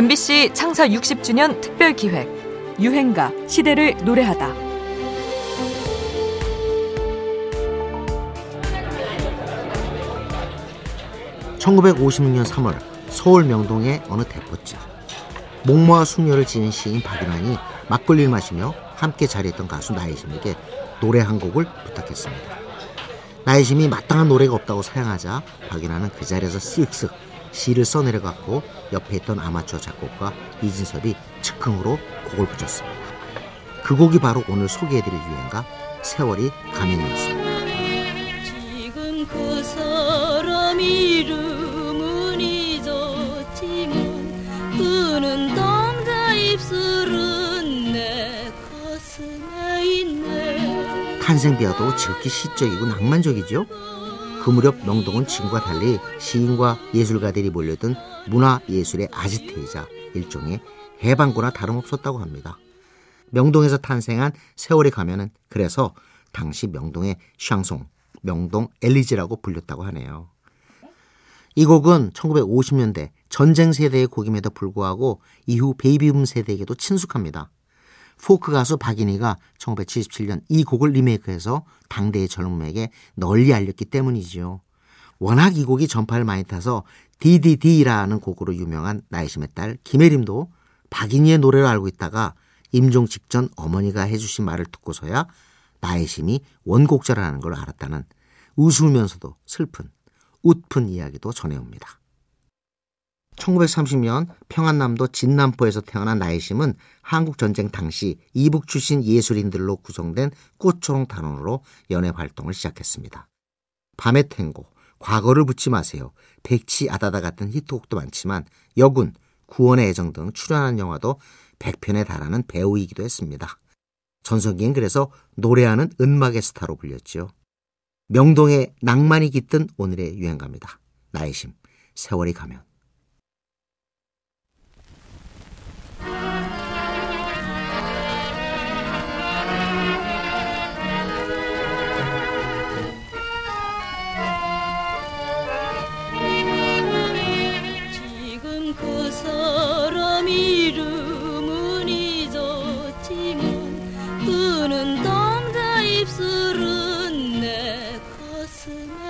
MBC 창사 60주년 특별 기획 유행가 시대를 노래하다. (1956년 3월) 서울 명동의 어느 대포집 목모와 숙녀를 지은 시인 박인환이 막걸리를 마시며 함께 자리했던 가수 나혜심에게 노래 한 곡을 부탁했습니다. 나혜심이 마땅한 노래가 없다고 사양하자 박인환은 그 자리에서 쓱쓱 시를 써내려갔고 옆에 있던 아마추어 작곡가 이진섭이 즉흥으로 곡을 붙였습니다. 그 곡이 바로 오늘 소개해드릴 유행가 세월이 가면이었습니다. 지금 그 사람 이름은 잊었지만 그는 당자 입술은 내 가슴에 있네 탄생비와도 지극히 시적이고 낭만적이죠. 그 무렵 명동은 지금과 달리 시인과 예술가들이 몰려든 문화예술의 아지트이자 일종의 해방구나 다름없었다고 합니다. 명동에서 탄생한 세월이 가면은 그래서 당시 명동의 샹송, 명동 엘리지라고 불렸다고 하네요. 이 곡은 1950년대 전쟁 세대의 곡임에도 불구하고 이후 베이비붐 세대에게도 친숙합니다. 포크 가수 박인희가 1977년 이 곡을 리메이크해서 당대의 젊음에게 널리 알렸기 때문이지요. 워낙 이 곡이 전파를 많이 타서 DDD라는 곡으로 유명한 나이심의 딸 김혜림도 박인희의 노래를 알고 있다가 임종 직전 어머니가 해주신 말을 듣고서야 나이심이 원곡자라는 걸 알았다는 우스우면서도 슬픈 웃픈 이야기도 전해옵니다. 1930년 평안남도 진남포에서 태어난 나이심은 한국전쟁 당시 이북 출신 예술인들로 구성된 꽃초롱 단원으로 연애 활동을 시작했습니다. 밤의 탱고, 과거를 묻지 마세요, 백치 아다다 같은 히트곡도 많지만 여군, 구원의 애정 등 출연한 영화도 100편에 달하는 배우이기도 했습니다. 전성기엔 그래서 노래하는 은막의 스타로 불렸죠. 명동의 낭만이 깃든 오늘의 유행가입니다. 나이심, 세월이 가면. 그는 당자 입술은 내 가슴에